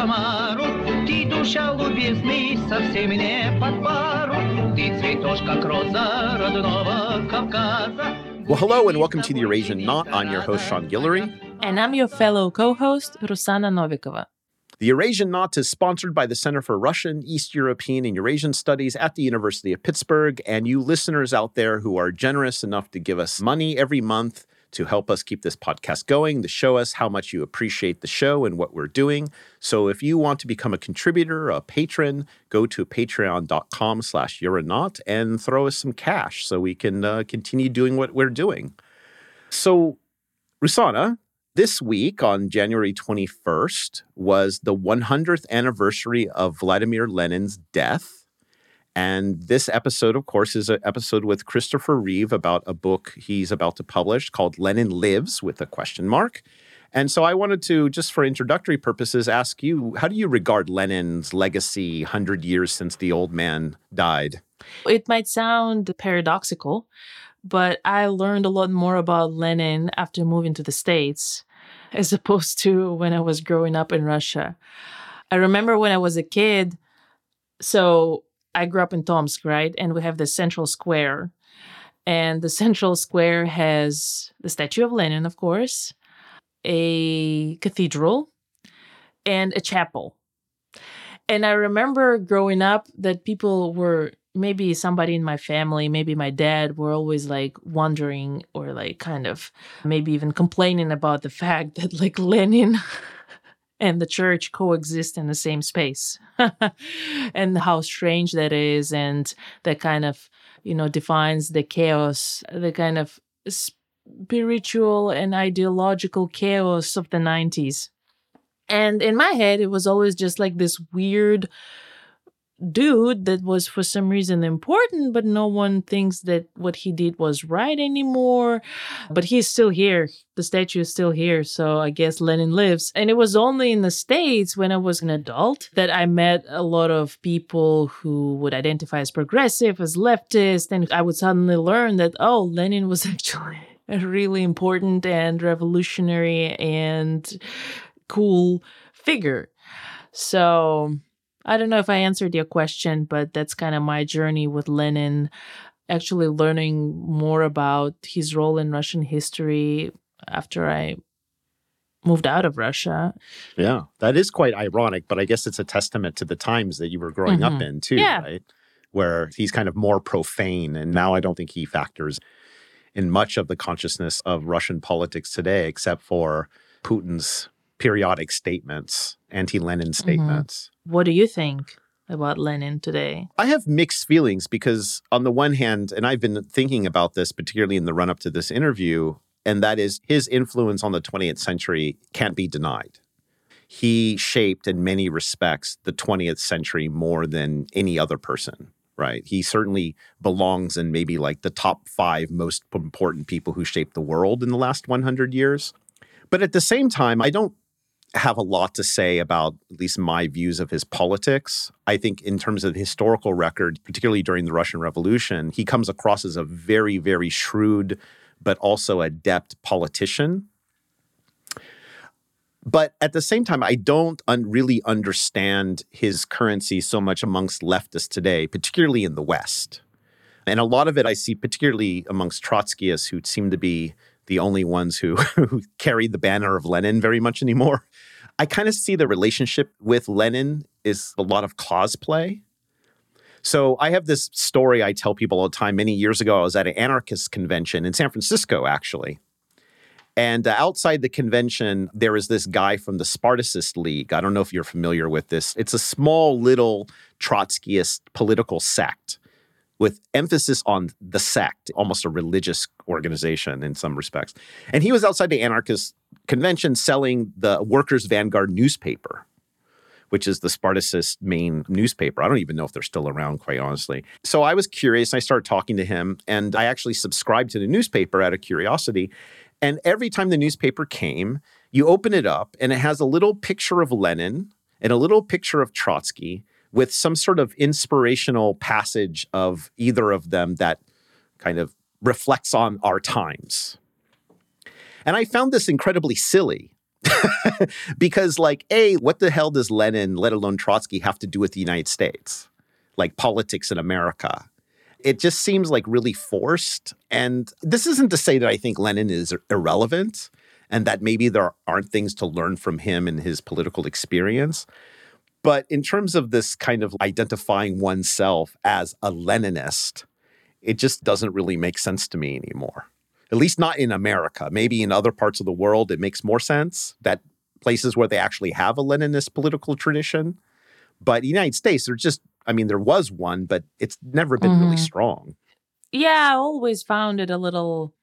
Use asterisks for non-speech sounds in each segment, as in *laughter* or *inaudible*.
Самару. Ты, душа любезный, совсем не под пару. Ты цветешь, как роза родного Кавказа. Well, hello and welcome to the Eurasian Knot. I'm your host, Sean Guillory. And I'm your fellow co host, Rusana Novikova. The Eurasian Knot is sponsored by the Center for Russian, East European, and Eurasian Studies at the University of Pittsburgh. And you listeners out there who are generous enough to give us money every month to help us keep this podcast going, to show us how much you appreciate the show and what we're doing. So if you want to become a contributor, a patron, go to patreon.com slash Euronaut and throw us some cash so we can uh, continue doing what we're doing. So, Rusana, this week, on January 21st, was the 100th anniversary of Vladimir Lenin's death. And this episode, of course, is an episode with Christopher Read about a book he's about to publish called Lenin Lives with a question mark. And so I wanted to, just for introductory purposes, ask you how do you regard Lenin's legacy 100 years since the old man died? It might sound paradoxical, but I learned a lot more about Lenin after moving to the States as *laughs* opposed to when I was growing up in Russia. I remember when I was a kid, so I grew up in Tomsk, right? And we have the central square. And the central square has the statue of Lenin, of course, a cathedral, and a chapel. And I remember growing up that people were maybe somebody in my family, maybe my dad, were always like wondering or like kind of maybe even complaining about the fact *laughs* that like Lenin and the church coexist in the same space *laughs* and how strange that is. And that kind of, you know, defines the chaos, the kind of spiritual and ideological chaos of the 90s. And in my head, it was always just like this weird dude that was for some reason important, but no one thinks that what he did was right anymore. But he's still here. The statue is still here. So I guess Lenin lives. And it was only in the States when I was an adult that I met a lot of people who would identify as progressive, as leftist. And I would suddenly learn that, oh, Lenin was *laughs* actually a really important and revolutionary and cool figure. So I don't know if I answered your question, but that's kind of my journey with Lenin, actually learning more about his role in Russian history after I moved out of Russia. Yeah, that is quite ironic, but I guess it's a testament to the times that you were growing mm-hmm. up in, too, yeah. right? Where he's kind of more profane. And now I don't think he factors in much of the consciousness of Russian politics today, except for Putin's periodic statements, anti Lenin mm-hmm. statements. Mm-hmm. What do you think? About Lenin today? I have mixed feelings because, on the one hand, and I've been thinking about this particularly in the run up to this interview, and that is his influence on the 20th century can't be denied. He shaped, in many respects, the 20th century more than any other person, right? He certainly belongs in maybe like the top five most important people who shaped the world in the last 100 years. But at the same time, I don't have a lot to say about at least my views of his politics. I think, in terms of the historical record, particularly during the Russian Revolution, he comes across as a very, very shrewd but also adept politician. But at the same time, I don't un- really understand his currency so much amongst leftists today, particularly in the West. And a lot of it I see, particularly amongst Trotskyists, who seem to be the only ones who, *laughs* who carry the banner of Lenin very much anymore. I kind of see the relationship with Lenin is a lot of cosplay. So I have this story I tell people all the time. Many years ago, I was at an anarchist convention in San Francisco, actually. And uh, outside the convention, there is this guy from the Spartacist League. I don't know if you're familiar with this. It's a small little Trotskyist political sect with emphasis on the sect, almost a religious organization in some respects. And he was outside the anarchist convention selling the Workers' Vanguard newspaper, which is the Spartacist main newspaper. I don't even know if they're still around, quite honestly. So I was curious. And I started talking to him, and I actually subscribed to the newspaper out of curiosity. And every time the newspaper came, you open it up, and it has a little picture of Lenin and a little picture of Trotsky with some sort of inspirational passage of either of them that kind of reflects on our times. And I found this incredibly silly *laughs* because, like, A, what the hell does Lenin, let alone Trotsky, have to do with the United States? Like politics in America. It just seems like really forced. And this isn't to say that I think Lenin is irrelevant and that maybe there aren't things to learn from him and his political experience. But in terms of this kind of identifying oneself as a Leninist, it just doesn't really make sense to me anymore. At least not in America. Maybe in other parts of the world, it makes more sense that places where they actually have a Leninist political tradition. But the United States, there's just, I mean, there was one, but it's never been mm-hmm. really strong. Yeah, I always found it a little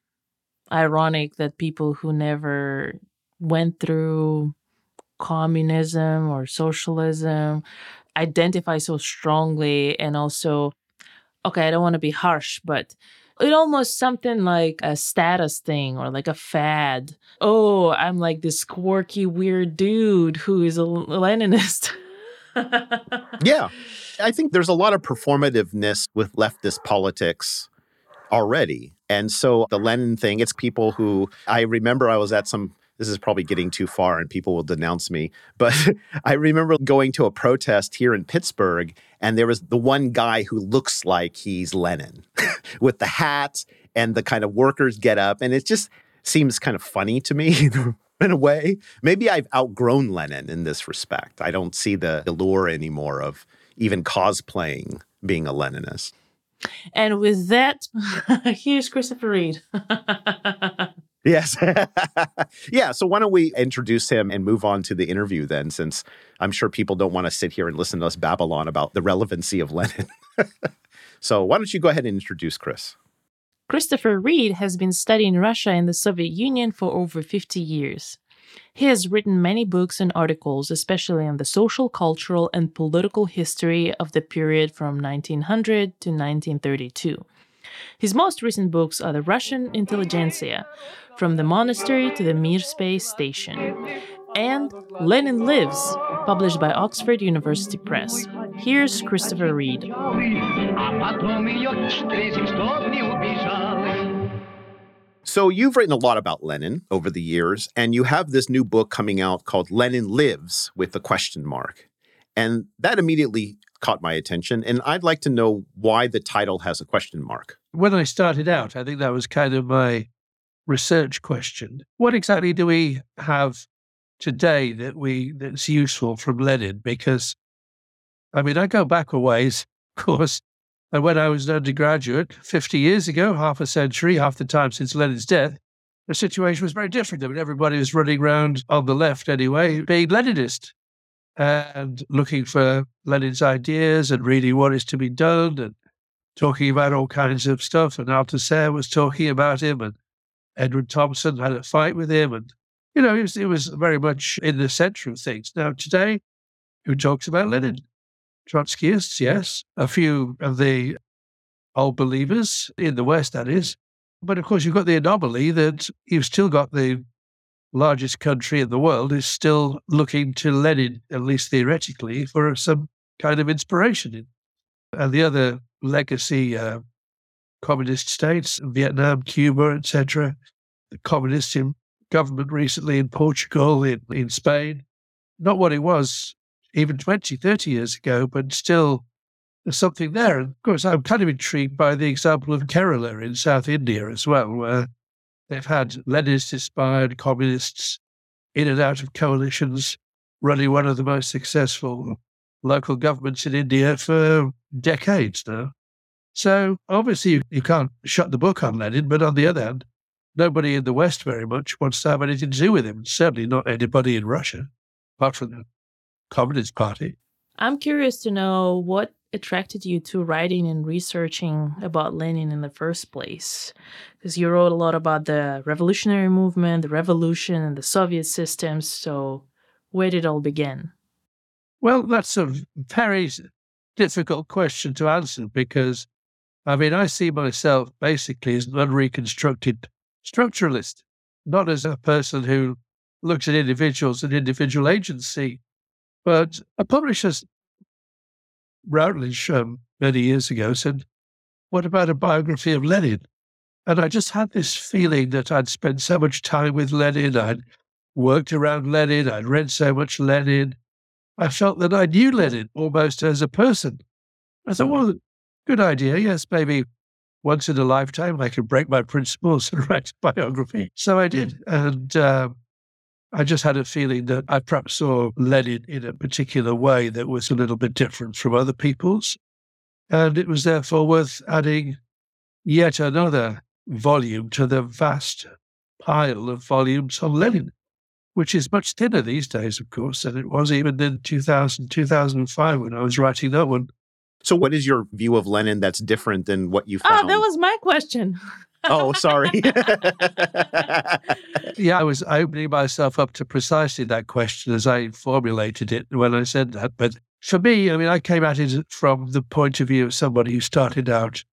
ironic that people who never went through communism or socialism identify so strongly and also okay i don't want to be harsh but it almost something like a status thing or like a fad. Oh i'm like this quirky weird dude who is a leninist. *laughs* Yeah. I think there's a lot of performativeness with leftist politics already. And so the lenin thing it's people who i remember i was at some this is probably getting too far and people will denounce me. But *laughs* I remember going to a protest here in Pittsburgh, and there was the one guy who looks like he's Lenin *laughs* with the hat and the kind of workers get up. And it just seems kind of funny to me *laughs* in a way. Maybe I've outgrown Lenin in this respect. I don't see the allure anymore of even cosplaying being a Leninist. And with that, here's Christopher Read. Yes. *laughs* yeah. So why don't we introduce him and move on to the interview then, since I'm sure people don't want to sit here and listen to us babble on about the relevancy of Lenin. *laughs* so why don't you go ahead and introduce Chris? Christopher Read has been studying Russia and the Soviet Union for over 50 years. He has written many books and articles, especially on the social, cultural, and political history of the period from 1900 to 1932. His most recent books are The Russian Intelligentsia, From the Monastery to the Mir Space Station, and Lenin Lives, published by Oxford University Press. Here's Christopher Read. So you've written a lot about Lenin over the years, and you have this new book coming out called Lenin Lives with a question mark. And that immediately caught my attention. And I'd like to know why the title has a question mark. When I started out, I think that was kind of my research question. What exactly do we have today that we that's useful from Lenin? Because I mean, I go back a ways, of course. And when I was an undergraduate 50 years ago, half a century, half the time since Lenin's death, the situation was very different. I mean, everybody was running around on the left anyway, being Leninist and looking for Lenin's ideas and reading what is to be done and talking about all kinds of stuff. And Althusser was talking about him, and Edward Thompson had a fight with him. And, you know, it was, it was very much in the center of things. Now, today, who talks about Lenin? Trotskyists, yes. A few of the old believers in the West, that is. But of course, you've got the anomaly that you've still got the largest country in the world is still looking to Lenin, at least theoretically, for some kind of inspiration. And the other legacy uh, communist states, Vietnam, Cuba, etc., the communist government recently in Portugal, in, in Spain, not what it was even 20, 30 years ago, but still there's something there. And of course, I'm kind of intrigued by the example of Kerala in South India as well, where They've had Leninist inspired communists in and out of coalitions, running one of the most successful local governments in India for decades now. So obviously, you, you can't shut the book on Lenin, but on the other hand, nobody in the West very much wants to have anything to do with him. Certainly not anybody in Russia, apart from the Communist Party. I'm curious to know what attracted you to writing and researching about Lenin in the first place? Because you wrote a lot about the revolutionary movement, the revolution, and the Soviet system. So, where did it all begin? Well, that's a very difficult question to answer because, I mean, I see myself basically as an unreconstructed structuralist, not as a person who looks at individuals and individual agency. But a publisher's Routledge um, many years ago said, What about a biography of Lenin? And I just had this feeling that I'd spent so much time with Lenin, I'd worked around Lenin. I'd read so much Lenin. I felt that I knew Lenin almost as a person. I thought, well, good idea. Yes, maybe once in a lifetime I could break my principles and *laughs* write a biography. So I did. And um, I just had a feeling that I perhaps saw Lenin in a particular way that was a little bit different from other people's. And it was therefore worth adding yet another volume to the vast pile of volumes on Lenin which is much thinner these days, of course, than it was even in 2000, 2005 when I was writing that one. So, what is your view of Lenin that's different than what you ah, found? Oh, that was my question. Oh, sorry. *laughs* yeah, I was opening myself up to precisely that question as I formulated it when I said that. But for me, I mean, I came at it from the point of view of somebody who started out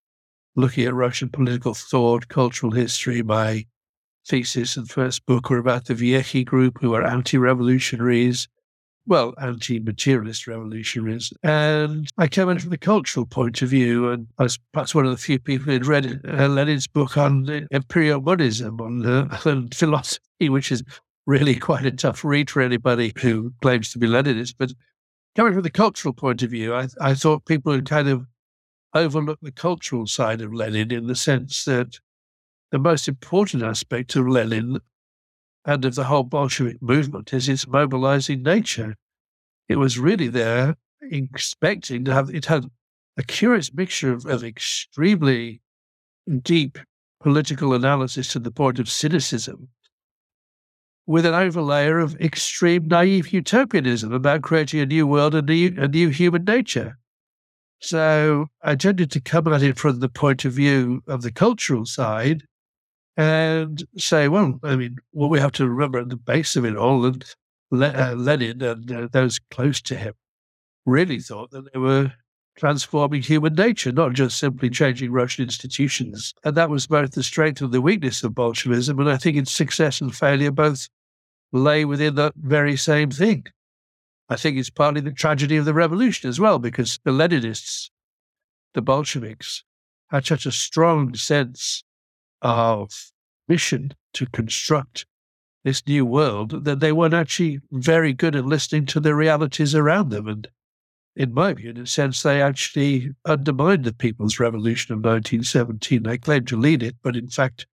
looking at Russian political thought, cultural history, my thesis and first book were about the Vekhi group, who were anti revolutionaries, well, anti materialist revolutionaries. And I came in from the cultural point of view, and I was perhaps one of the few people who'd read uh, Lenin's book on empiriomonism, on, uh, *laughs* on philosophy, which is really quite a tough read for anybody who claims to be Leninist. But coming from the cultural point of view, I, I thought people had kind of overlooked the cultural side of Lenin in the sense that the most important aspect of Lenin and of the whole Bolshevik movement is its mobilizing nature. It was really there expecting to have, it had a curious mixture of, of extremely deep political analysis to the point of cynicism with an overlay of extreme naive utopianism about creating a new world and new, a new human nature. So I tended to come at it from the point of view of the cultural side and say, well, I mean, what we have to remember at the base of it all, and uh, Lenin and uh, those close to him really thought that they were transforming human nature, not just simply changing Russian institutions. And that was both the strength and the weakness of Bolshevism. And I think its success and failure both lay within that very same thing. I think it's partly the tragedy of the revolution as well, because the Leninists, the Bolsheviks, had such a strong sense of mission to construct this new world that they weren't actually very good at listening to the realities around them. And in my view, in a sense, they actually undermined the People's Revolution of 1917. They claimed to lead it, but in fact,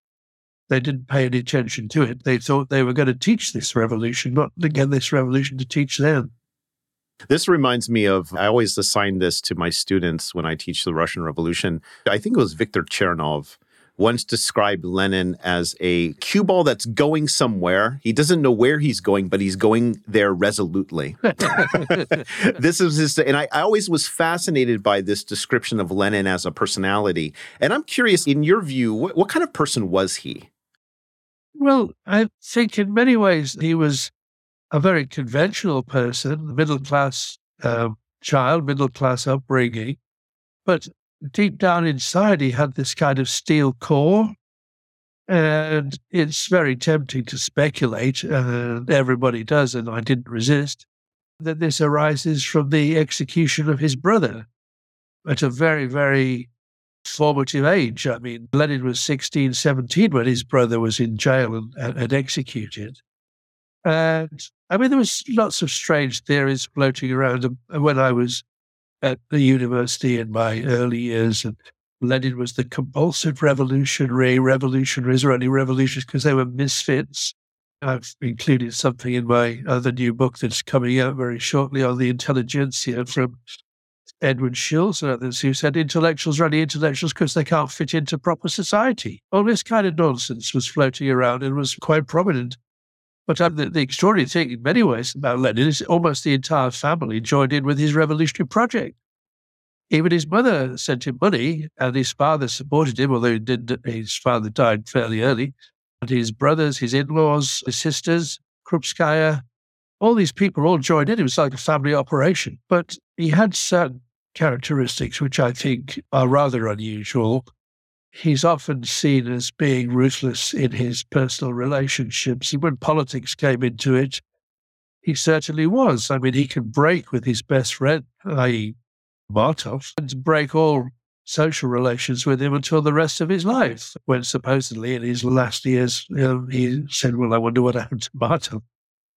they didn't pay any attention to it. They thought they were going to teach this revolution, not again this revolution to teach them. This reminds me of, I always assign this to my students when I teach the Russian Revolution. I think it was Viktor Chernov once described Lenin as a cue ball that's going somewhere. He doesn't know where he's going, but he's going there resolutely. *laughs* this is his, and I, I, always was fascinated by this description of Lenin as a personality. And I'm curious, in your view, what, what kind of person was he? Well, I think in many ways he was a very conventional person, middle class um, child, middle class upbringing. But deep down inside, he had this kind of steel core. And it's very tempting to speculate, and everybody does, and I didn't resist, that this arises from the execution of his brother at a very, very formative age. I mean, Lenin was 16, 17 when his brother was in jail and, and executed. And I mean, there was lots of strange theories floating around. And when I was at the university in my early years, and Lenin was the compulsive revolutionary. Revolutionaries were only revolutionaries because they were misfits. I've included something in my other new book that's coming out very shortly on the intelligentsia from Edward Shils and others who said intellectuals are only intellectuals because they can't fit into proper society. All this kind of nonsense was floating around and was quite prominent. But uh, the, the, extraordinary thing in many ways about Lenin is almost the entire family joined in with his revolutionary project. Even his mother sent him money, and his father supported him, although his father died fairly early. And his brothers, his in laws, his sisters, Krupskaya, all these people all joined in. It was like a family operation. But he had certain characteristics which I think are rather unusual he's often seen as being ruthless in his personal relationships. When politics came into it, he certainly was. I mean, he could break with his best friend, i.e., Martov, and break all social relations with him until the rest of his life. When supposedly in his last years, he said, Well, I wonder what happened to Martov.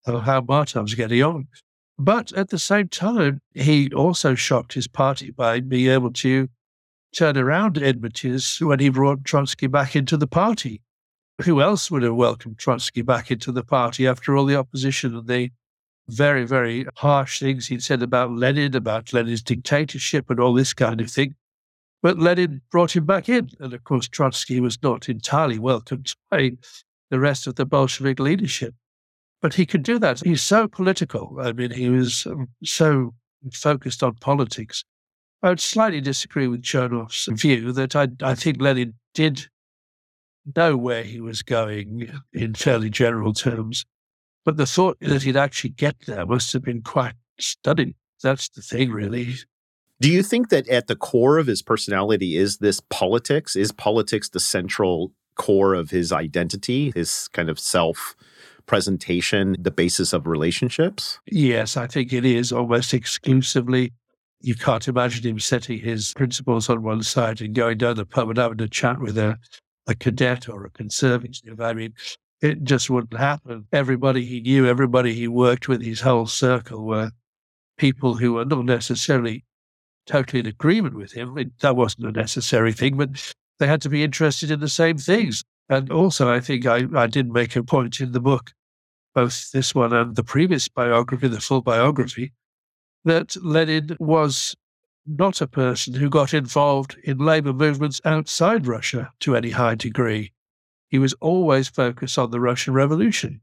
of how Martov's getting on. But at the same time, he also shocked his party by being able to turn around enmities when he brought Trotsky back into the party. Who else would have welcomed Trotsky back into the party after all the opposition and the very, very harsh things he'd said about Lenin, about Lenin's dictatorship and all this kind of thing? But Lenin brought him back in. And of course, Trotsky was not entirely welcomed by the rest of the Bolshevik leadership. But he could do that. He's so political. I mean, he was um, so focused on politics. I would slightly disagree with Chernov's view that I, I think Lenin did know where he was going in fairly general terms. But the thought that he'd actually get there must have been quite stunning. That's the thing, really. Do you think that at the core of his personality is this politics? Is politics the central core of his identity, his kind of self presentation, the basis of relationships? Yes, I think it is almost exclusively. You can't imagine him setting his principles on one side and going down the pub and having a chat with a, a cadet or a conservative. I mean, it just wouldn't happen. Everybody he knew, everybody he worked with, his whole circle were people who were not necessarily totally in agreement with him. It, that wasn't a necessary thing, but they had to be interested in the same things. And also, I think I, I did make a point in the book, both this one and the previous biography, the full biography, that Lenin was not a person who got involved in labor movements outside Russia to any high degree. He was always focused on the Russian Revolution,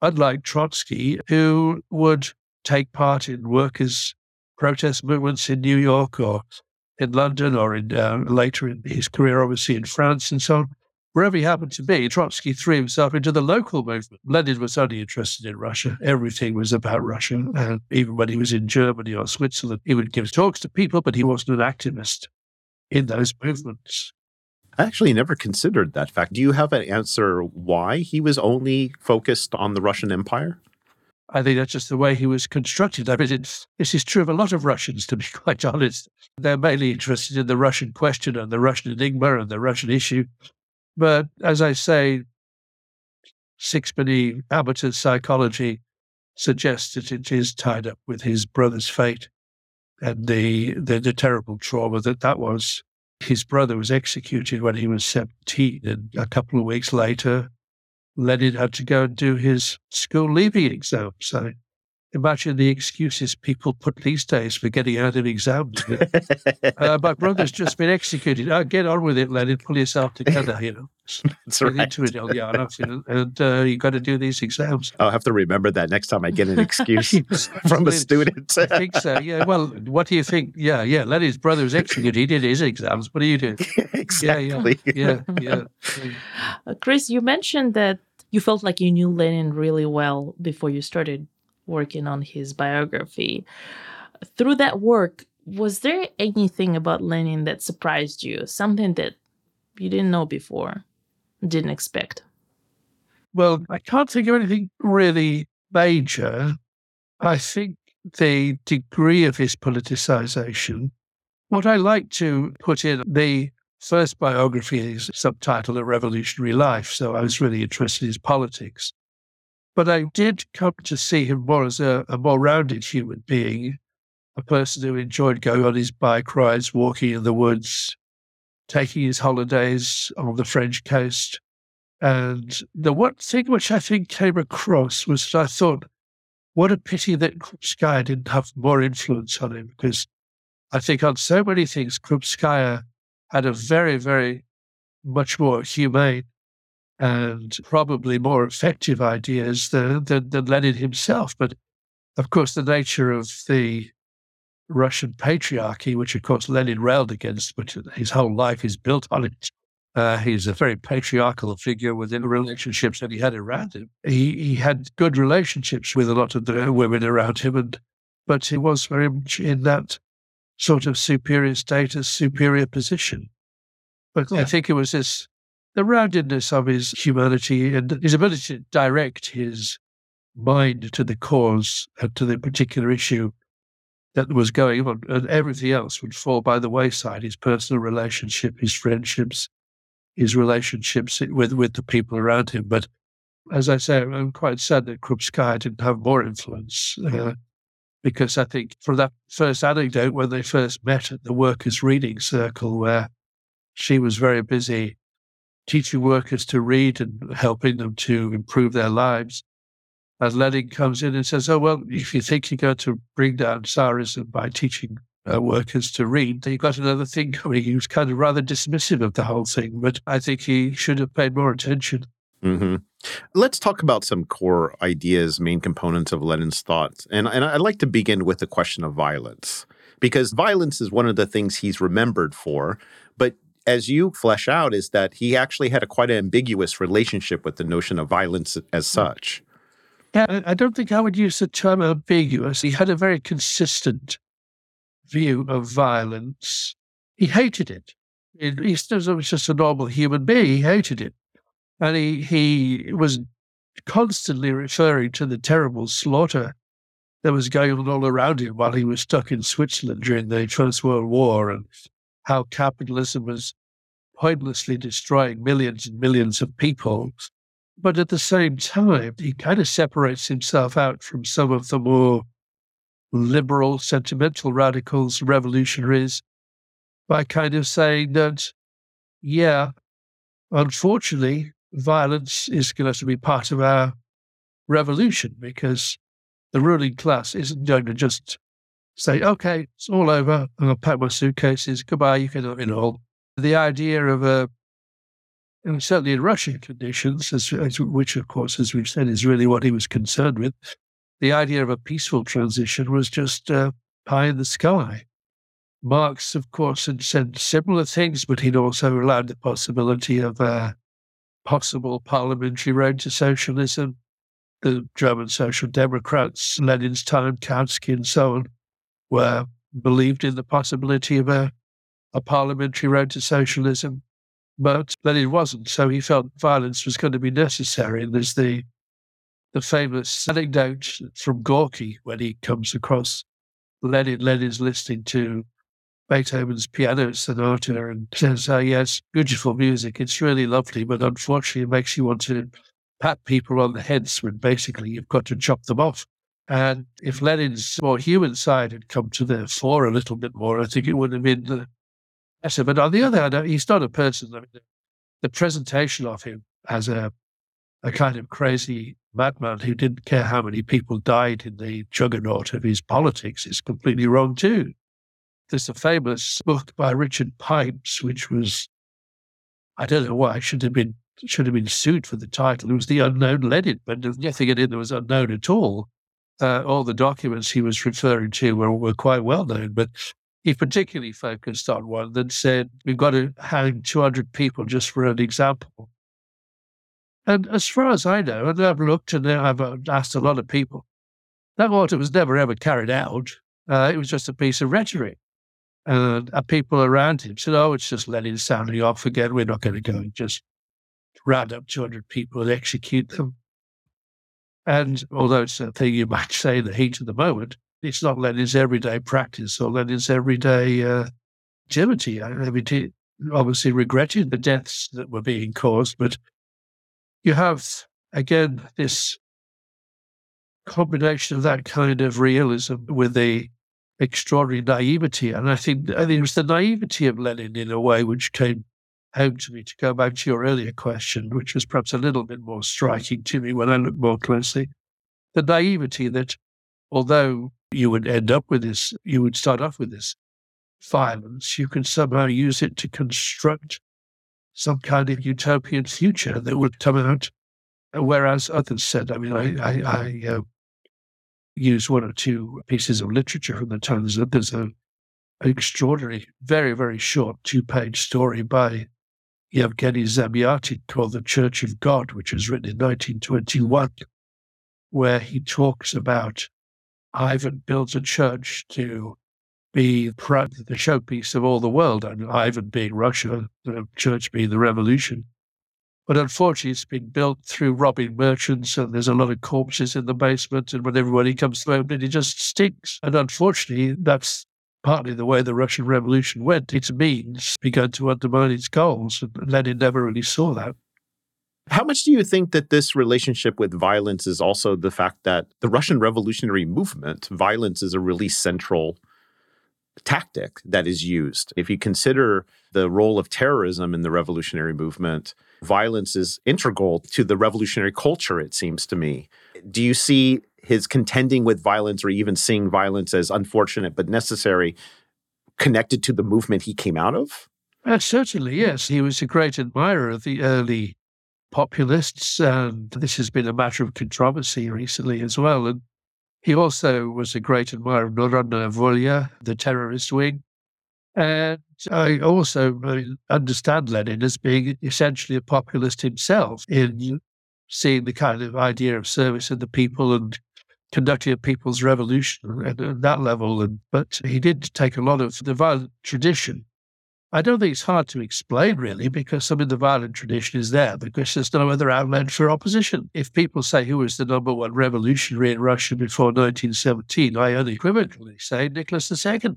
unlike Trotsky, who would take part in workers' protest movements in New York or in London or in uh, later in his career, obviously in France and so on. Wherever he happened to be, Trotsky threw himself into the local movement. Lenin was only interested in Russia. Everything was about Russia. And even when he was in Germany or Switzerland, he would give talks to people, but he wasn't an activist in those movements. I actually never considered that fact. Do you have an answer why he was only focused on the Russian Empire? I think that's just the way he was constructed. I mean, it's, this is true of a lot of Russians, to be *laughs* quite honest. They're mainly interested in the Russian question and the Russian enigma and the Russian issue. But as I say, Sixpenny Abbott's psychology suggests that it is tied up with his brother's fate and the, the, the terrible trauma that that was. His brother was executed when he was 17, and a couple of weeks later, Lenin had to go and do his school leaving exam. So imagine the excuses people put these days for getting out of exams. *laughs* uh, my brother's just been executed. Oh, get on with it, Lenin. Pull yourself together, you know. *laughs* That's right. Into it, Ulyanov, you know, and uh, you got to do these exams. I'll have to remember that next time I get an *laughs* excuse from a student. I think so. Yeah. Well, what do you think? Yeah, yeah. Lenin's brother was executed. He did his exams. What do you do? exactly. Yeah, yeah, yeah. yeah. Uh, Chris, you mentioned that you felt like you knew Lenin really well before you started working on his biography. Through that work, was there anything about Lenin that surprised you? Something that you didn't know before, didn't expect? Well, I can't think of anything really major. I think the degree of his politicization, what I like to put in the first biography is subtitled A Revolutionary Life, so I was really interested in his politics. But I did come to see him more as a, a more rounded human being, a person who enjoyed going on his bike rides, walking in the woods, taking his holidays on the French coast. And the one thing which I think came across was that I thought, what a pity that Krupskaya didn't have more influence on him, because I think on so many things, Krupskaya had a very, very much more humane and probably more effective ideas than, than, than Lenin himself. But of course, the nature of the Russian patriarchy, which of course Lenin railed against, but his whole life is built on it. Uh, he's a very patriarchal figure within the relationships that he had around him. He, he had good relationships with a lot of the women around him, and but he was very much in that sort of superior status, superior position. But yeah. I think it was this the roundedness of his humanity and his ability to direct his mind to the cause and to the particular issue that was going on, and everything else would fall by the wayside his personal relationship, his friendships, his relationships with, with the people around him. But as I say, I'm quite sad that Krupskaya didn't have more influence. Uh, because I think from that first anecdote when they first met at the workers' reading circle, where she was very busy teaching workers to read and helping them to improve their lives. And Lenin comes in and says, Oh, well, if you think you're going to bring down Tsarism by teaching uh, workers to read, then you've got another thing *laughs* coming. He was kind of rather dismissive of the whole thing, but I think he should have paid more attention. Mm-hmm. Let's talk about some core ideas, main components of Lenin's thoughts. And, and I'd like to begin with the question of violence, because violence is one of the things he's remembered for. As you flesh out, is that he actually had a quite ambiguous relationship with the notion of violence as hmm. such. Yeah, I don't think I would use the term ambiguous. He had a very consistent view of violence. He hated it. He was just a normal human being. He hated it. And he, he was constantly referring to the terrible slaughter that was going on all around him while he was stuck in Switzerland during the First World War and how capitalism was pointlessly destroying millions and millions of people. Mm-hmm. But at the same time, he kind of separates himself out from some of the more liberal, sentimental radicals, revolutionaries, by kind of saying that, yeah, unfortunately, violence is going to be part of our revolution because the ruling class isn't going to just say, okay, it's all over. I'm going to pack my suitcases. Goodbye. You can have it all. The idea of a, and certainly in Russian conditions, as, as, which of course, as we've said, is really what he was concerned with, the idea of a peaceful transition was just uh, pie in the sky. Marx, of course, had said similar things, but he'd also allowed the possibility of a possible parliamentary road to socialism. The German Social Democrats, Lenin's time, Kautsky, and so on, were believed in the possibility of a, a parliamentary road to socialism. But then it wasn't, so he felt violence was going to be necessary. And there's the the famous anecdote from Gorky when he comes across Lenin. Lenin's listening to Beethoven's piano sonata and says, oh, yes, beautiful music. It's really lovely, but unfortunately, it makes you want to pat people on the heads when basically you've got to chop them off. And if Lenin's more human side had come to the fore a little bit more, I think it would have been uh, better. But on the other hand, uh, he's not a person. I mean, uh, the presentation of him as a a kind of crazy madman who didn't care how many people died in the juggernaut of his politics is completely wrong too. There's a famous book by Richard Pipes, which was, I don't know why, should have been should have been sued for the title. It was The Unknown Lenin, but nothing in it was unknown at all. Uh, all the documents he was referring to were, were quite well known, but he particularly focused on one that said, We've got to hang 200 people just for an example. And as far as I know, and I've looked and I've uh, asked a lot of people, that order was never ever carried out. Uh, it was just a piece of rhetoric. And uh, people around him said, oh, it's just Lenin sounding off again. We're not going to go and just round up 200 people and execute them. And although it's a thing you might say in the heat of the moment, it's not Lenin's everyday practice or Lenin's everyday uh, activity. I mean, he obviously regretted the deaths that were being caused, but you have, again, this combination of that kind of realism with the extraordinary naivety. And I think, I think it was the naivety of Lenin in a way which came home to me to go back to your earlier question, which was perhaps a little bit more striking to me when I look more closely. The naivety that although you would end up with this, you would start off with this violence, you can somehow use it to construct some kind of utopian future that would come out. Whereas others said, I mean, I, I, I uh, use one or two pieces of literature from the times. There's a, an extraordinary, very, very short two page story by Yevgeny Zamyatin called The Church of God, which was written in 1921, where he talks about Ivan builds a church to be the showpiece of all the world. and Ivan being Russia, the church being the revolution. But unfortunately, it's been built through robbing merchants, and there's a lot of corpses in the basement. And when everybody comes it, it just stinks. And unfortunately, that's partly the way the Russian Revolution went. Its means began to undermine its goals, and Lenin never really saw that. How much do you think that this relationship with violence is also the fact that the Russian revolutionary movement, violence is a really central tactic that is used? If you consider the role of terrorism in the revolutionary movement, violence is integral to the revolutionary culture, it seems to me. Do you see his contending with violence or even seeing violence as unfortunate but necessary connected to the movement he came out of? Uh, certainly, yes. He was a great admirer of the early populists, and this has been a matter of controversy recently as well. And he also was a great admirer of Narodnaya Volya, the terrorist wing. And I also understand Lenin as being essentially a populist himself in seeing the kind of idea of service of the people and conducting a people's revolution at, at that level. And, but he did take a lot of the violent tradition I don't think it's hard to explain, really, because some of the violent tradition is there, because there's no other outlet for opposition. If people say who was the number one revolutionary in Russia before 1917, I unequivocally say Nicholas II.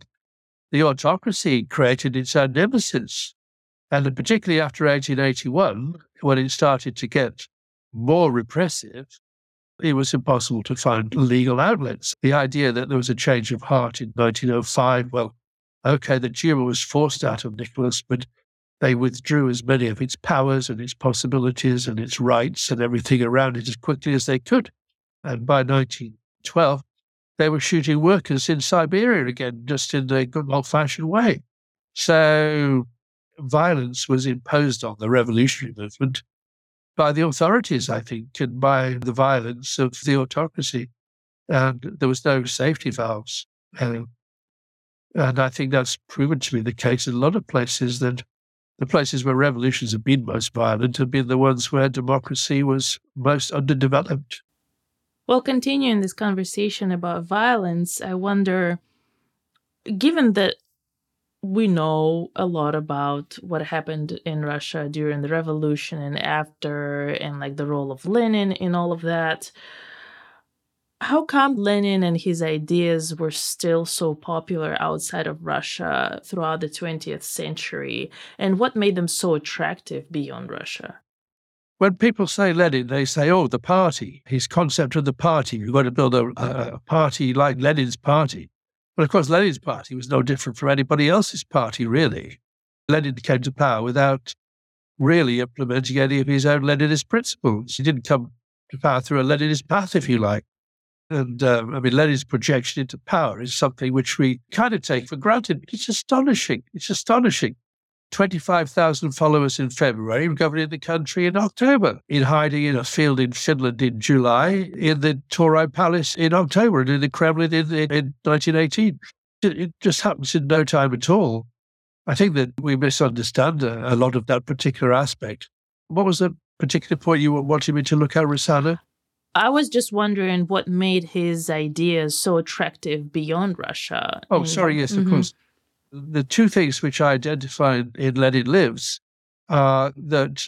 The autocracy created its own nemesis. And particularly after 1881, when it started to get more repressive, it was impossible to find legal outlets. The idea that there was a change of heart in 1905, well, okay, the Duma was forced out of Nicholas, but they withdrew as many of its powers and its possibilities and its rights and everything around it as quickly as they could. And by 1912, they were shooting workers in Siberia again, just in the good old fashioned way. So violence was imposed on the revolutionary movement by the authorities, I think, and by the violence of the autocracy. And there was no safety valves. And I think that's proven to be the case in a lot of places that the places where revolutions have been most violent have been the ones where democracy was most underdeveloped. Well, continuing this conversation about violence, I wonder, given that we know a lot about what happened in Russia during the revolution and after, and like the role of Lenin in all of that, how come Lenin and his ideas were still so popular outside of Russia throughout the 20th century? And what made them so attractive beyond Russia? When people say Lenin, they say, oh, the party, his concept of the party. We've got to build a, a party like Lenin's party. But of course, Lenin's party was no different from anybody else's party, really. Lenin came to power without really implementing any of his own Leninist principles. He didn't come to power through a Leninist path, if you like. And um, I mean, Lenin's projection into power is something which we kind of take for granted. It's astonishing. It's astonishing. 25,000 followers in February, governing the country in October, in hiding in a field in Finland in July, in the Tauride Palace in October, and in the Kremlin in, in, in 1918. It, it, just happens in no time at all. I think that we misunderstand a, a lot of that particular aspect. What was the particular point you wanted me to look at, Rosanna? I was just wondering what made his ideas so attractive beyond Russia. Oh, and, sorry. Yes, mm-hmm. of course. The two things which I identified in Lenin Lives are that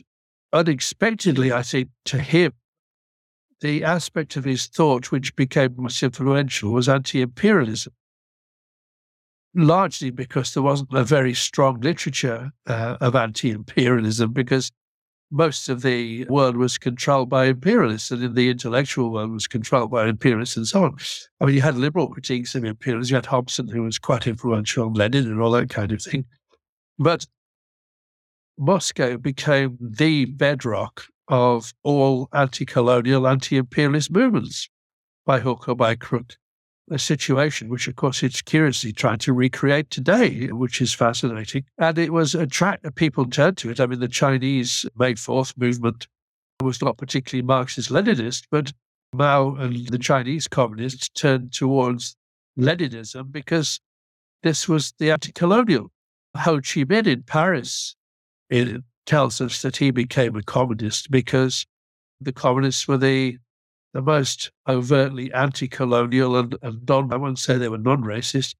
unexpectedly, I think, to him, the aspect of his thought which became most influential was anti imperialism, largely because there wasn't a very strong literature uh, of anti imperialism, because most of the world was controlled by imperialists, and in the intellectual world was controlled by imperialists and so on. I mean, you had liberal critiques of imperialism. You had Hobson, who was quite influential on Lenin and all that kind of thing. But Moscow became the bedrock of all anti colonial, anti imperialist movements by hook or by crook a situation which, of course, it's curiously trying to recreate today, which is fascinating. And it was attract people turned to it. I mean, the Chinese May Fourth movement was not particularly Marxist Leninist, but Mao and the Chinese communists turned towards Leninism because this was the anti-colonial. Ho Chi Minh in Paris it tells us that he became a communist because the communists were the the most overtly anti-colonial and, and non, I won't say they were non-racist,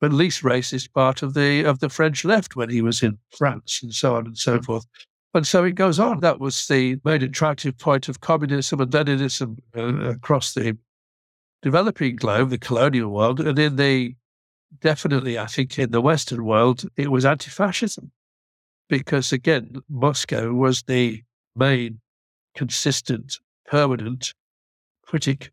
but least racist part of the of the French left when he was in France and so on and so forth. And so it goes on. That was the main attractive point of communism and Leninism uh, across the developing globe, the colonial world, and in the definitely, I think, in the Western world, it was anti-fascism, because again, Moscow was the main consistent, permanent critic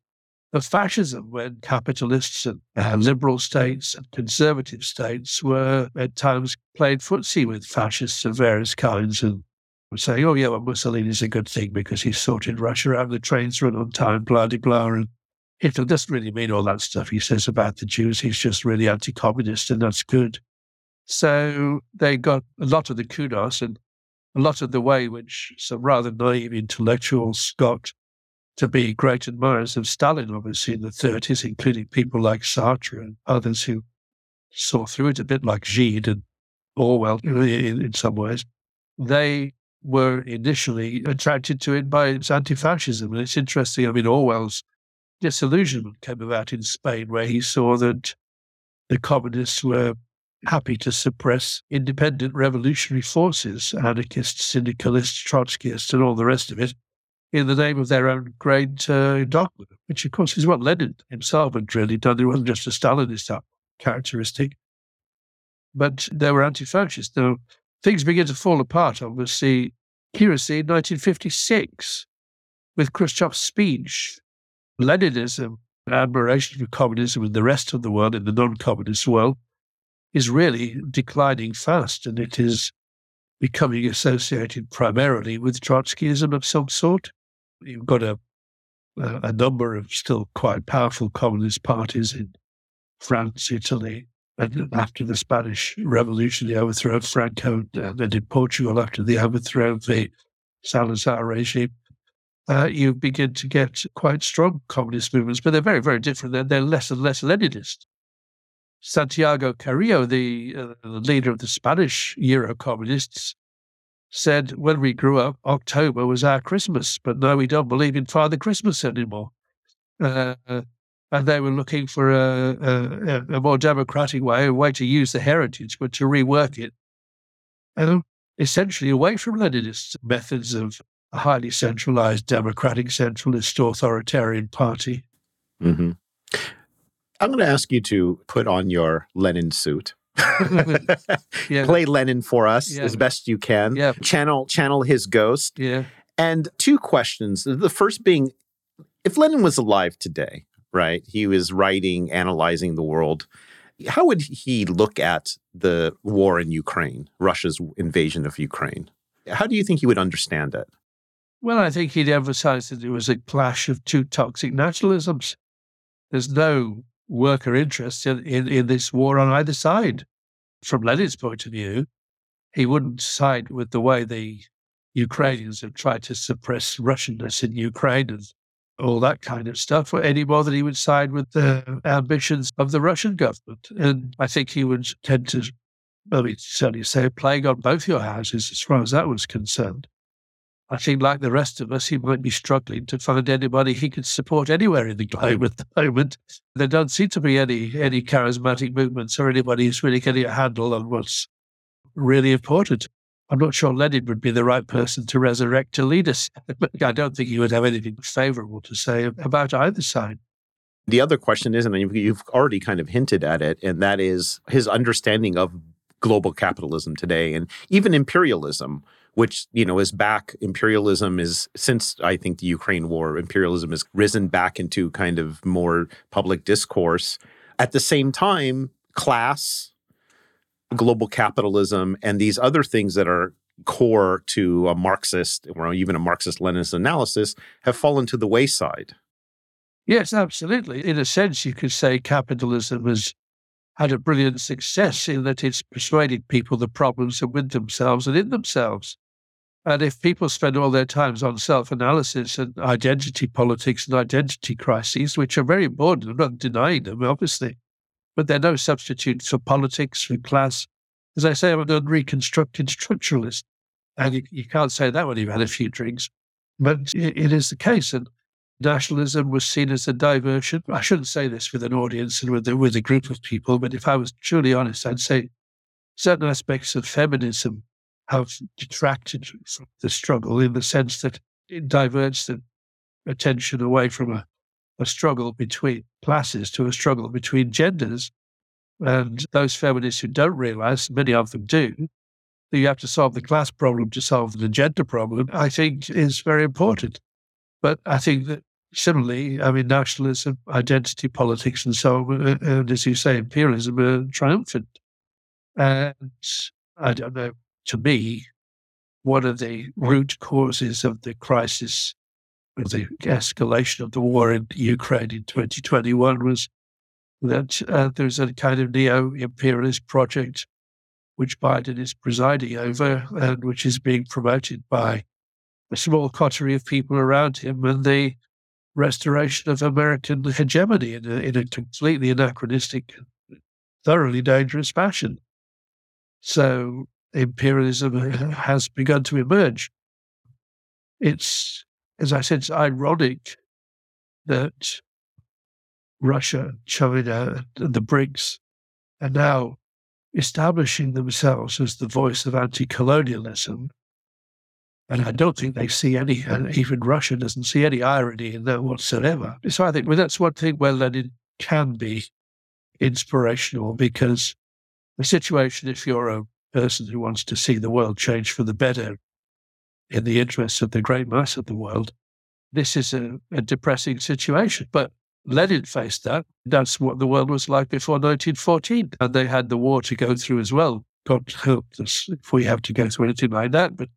of fascism when capitalists and uh, liberal states and conservative states were at times playing footsie with fascists of various kinds and were saying, oh, yeah, well, Mussolini's a good thing because he sorted Russia out, the trains run on time, blah, blah, blah. And Hitler doesn't really mean all that stuff he says about the Jews. He's just really anti communist, and that's good. So they got a lot of the kudos and a lot of the way which some rather naive intellectuals got to be great admirers of Stalin, obviously, in the 30s, including people like Sartre and others who saw through it a bit like Gide and Orwell in, in some ways. They were initially attracted to it by its anti fascism. And it's interesting, I mean, Orwell's disillusionment came about in Spain, where he saw that the communists were happy to suppress independent revolutionary forces, anarchists, syndicalists, Trotskyists, and all the rest of it, in the name of their own great uh, dogma, which, of course, is what Lenin himself had really done. It wasn't just a Stalinist characteristic, but they were anti fascist. Now, things begin to fall apart, obviously. Is in 1956 with Khrushchev's speech. Leninism, admiration for communism in the rest of the world, in the non communist world, is really declining fast and it is becoming associated primarily with Trotskyism of some sort. You've got a, a number of still quite powerful communist parties in France, Italy, and after the Spanish Revolution, the overthrow of Franco, and then in Portugal after the overthrow of the Salazar regime, uh, you begin to get quite strong communist movements, but they're very, very different. They're, they're less and less Leninist. Santiago Carrillo, the, uh, the leader of the Spanish Euro communists, said when we grew up, October was our Christmas, but now we don't believe in Father Christmas anymore. Uh, and they were looking for a, a, a, more democratic way, a way to use the heritage, but to rework it, and essentially away from Leninist methods of a highly centralized, democratic, centralist, authoritarian party. Mm-hmm. I'm going to ask you to put on your Lenin suit. *laughs* yeah. Play Lenin for us yeah. as best you can. Yeah. Channel channel his ghost. Yeah. And two questions. The first being if Lenin was alive today, right? He was writing, analyzing the world. How would he look at the war in Ukraine, Russia's invasion of Ukraine? How do you think he would understand it? Well, I think he'd emphasize that it was a clash of two toxic nationalisms. There's no worker interests in, in, in this war on either side. From Lenin's point of view, he wouldn't side with the way the Ukrainians have tried to suppress Russianness in Ukraine and all that kind of stuff any more than he would side with the ambitions of the Russian government. And I think he would tend to, I mean, certainly say, playing on both your houses as far as that was concerned. I think, like the rest of us, he might be struggling to find anybody he could support anywhere in the globe at the moment. There don't seem to be any any charismatic movements or anybody who's really getting a handle on what's really important. I'm not sure Lenin would be the right person to resurrect to lead us. *laughs* But I don't think he would have anything favorable to say about either side. The other question is, and you've already kind of hinted at it, and that is his understanding of global capitalism today and even imperialism which you know is back imperialism is since i think the ukraine war imperialism has risen back into kind of more public discourse. At the same time class global capitalism and these other things that are core to a marxist or even a marxist leninist analysis have fallen to the wayside. Yes absolutely. In a sense you could say capitalism has had a brilliant success in that it's persuaded people the problems are with themselves and in themselves. And if people spend all their times on self analysis and identity politics and identity crises, which are very important, I'm not denying them, obviously, but they're no substitute for politics, for class. As I say, I'm an reconstructed structuralist. And you, you, can't say that when you've had a few drinks, but it, it is the case. And nationalism was seen as a diversion. I shouldn't say this with an audience and with a, with a group of people, but if I was truly honest, I'd say certain aspects of feminism have detracted from the struggle in the sense that it diverts the attention away from a, a struggle between classes to a struggle between genders. And those feminists who don't realize, many of them do, that you have to solve the class problem to solve the gender problem, I think is very important. But I think that similarly, I mean, nationalism, identity politics, and so on, uh, and as you say, imperialism are triumphant. And I don't know, to me, one of the root causes of the crisis, of the escalation of the war in Ukraine in 2021 was that uh, there's a kind of neo imperialist project which Biden is presiding over and which is being promoted by a small coterie of people around him and the restoration of American hegemony in a, in a completely anachronistic, thoroughly dangerous fashion. So imperialism has begun to emerge. It's, as I said, it's ironic that Russia, China, and the BRICS are now establishing themselves as the voice of anti colonialism. And I don't think they see any, and even Russia doesn't see any irony in that whatsoever. So I think well, that's one thing where Lenin can be inspirational because the situation, if you're a person who wants to see the world change for the better in the interests of the great mass of the world, this is a, a depressing situation. But Lenin faced that. That's what the world was like before 1914. And they had the war to go through as well. God help us if we have to go through anything like that. But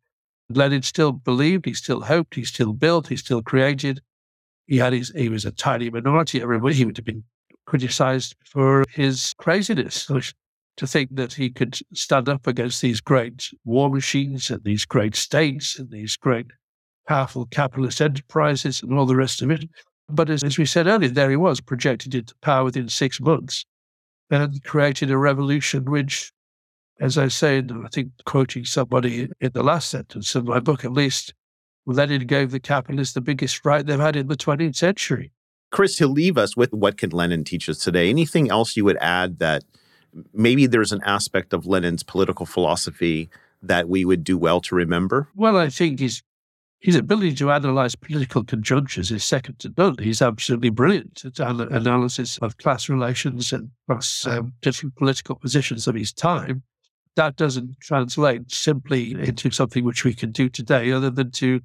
Lenin still believed, he still hoped, he still built, he still created. He had his, he was a tiny minority. Everybody, he would have been criticized for his craziness. To think that he could stand up against these great war machines and these great states and these great powerful capitalist enterprises and all the rest of it but as, as we said earlier, there he was, projected into power within six months and created a revolution which, as I say, I think quoting somebody in the last sentence of my book at least, Lenin gave the capitalists the biggest fright they've had in the 20th century. Chris, to leave us with what can Lenin teach us today? Anything else you would add that maybe there's an aspect of Lenin's political philosophy that we would do well to remember? Well, I think he's his ability to analyze political conjunctures is second to none. He's absolutely brilliant at an- analysis of class relations and across um, different political positions of his time. That doesn't translate simply into something which we can do today, other than to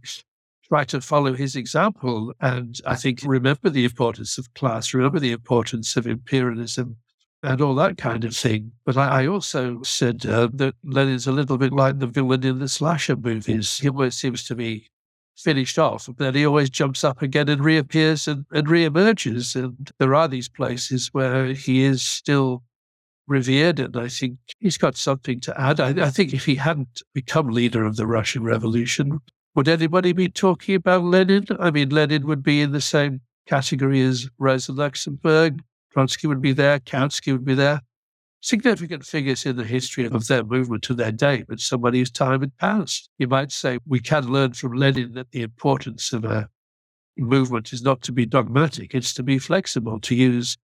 try to follow his example. And I think remember the importance of class, remember the importance of imperialism, and all that kind of thing. But I, I also said uh, that Lenin's a little bit like the villain in the slasher movies. He always seems to be finished off, but then he always jumps up again and reappears and, and reemerges. And there are these places where he is still revered, and I think he's got something to add. I, I think if he hadn't become leader of the Russian Revolution, would anybody be talking about Lenin? I mean, Lenin would be in the same category as Rosa Luxemburg. Trotsky would be there, Kautsky would be there significant figures in the history of their movement to their day, but somebody's time had passed. You might say we can learn from Lenin that the importance of a movement is not to be dogmatic, it's to be flexible, to use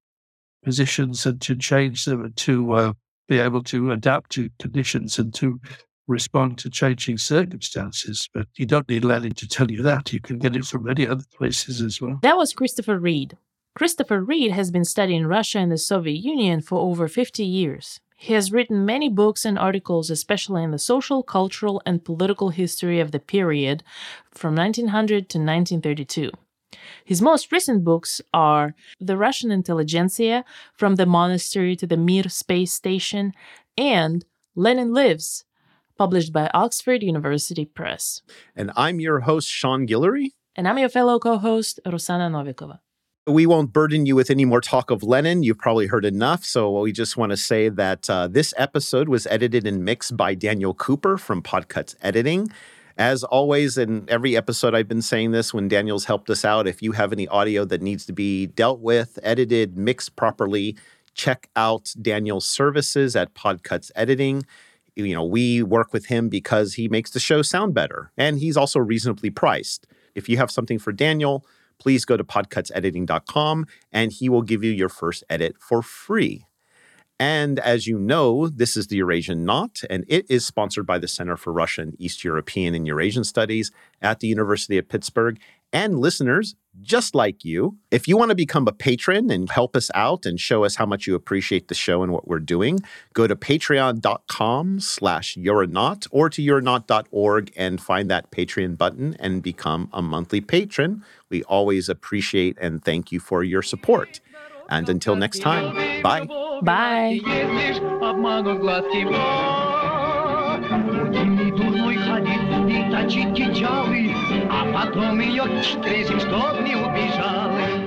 positions and to change them and to uh, be able to adapt to conditions and to respond to changing circumstances. But you don't need Lenin to tell you that. You can get it from many other places as well. That was Christopher Read. Christopher Read has been studying Russia and the Soviet Union for over 50 years. He has written many books and articles, especially in the social, cultural, and political history of the period from 1900 to 1932. His most recent books are The Russian Intelligentsia From the Monastery to the Mir Space Station and Lenin Lives, published by Oxford University Press. And I'm your host, Sean Guillory. And I'm your fellow co host, Rusana Novikova. We won't burden you with any more talk of Lenin. You've probably heard enough. So we just want to say that uh, this episode was edited and mixed by Daniel Cooper from Podcuts Editing. As always, in every episode, I've been saying this when Daniel's helped us out. If you have any audio that needs to be dealt with, edited, mixed properly, check out Daniel's services at Podcuts Editing. You know, we work with him because he makes the show sound better and he's also reasonably priced. If you have something for Daniel, please go to podcutsediting.com and he will give you your first edit for free. And as you know, this is the Eurasian Knot, and it is sponsored by the Center for Russian, East European, and Eurasian Studies at the University of Pittsburgh. And listeners just like you. If you want to become a patron and help us out and show us how much you appreciate the show and what we're doing, go to patreon.com slash you're a not or to you're not.org and find that Patreon button and become a monthly patron. We always appreciate and thank you for your support. And until next time, bye. Bye. А потом ее встретим, чтоб не убежала.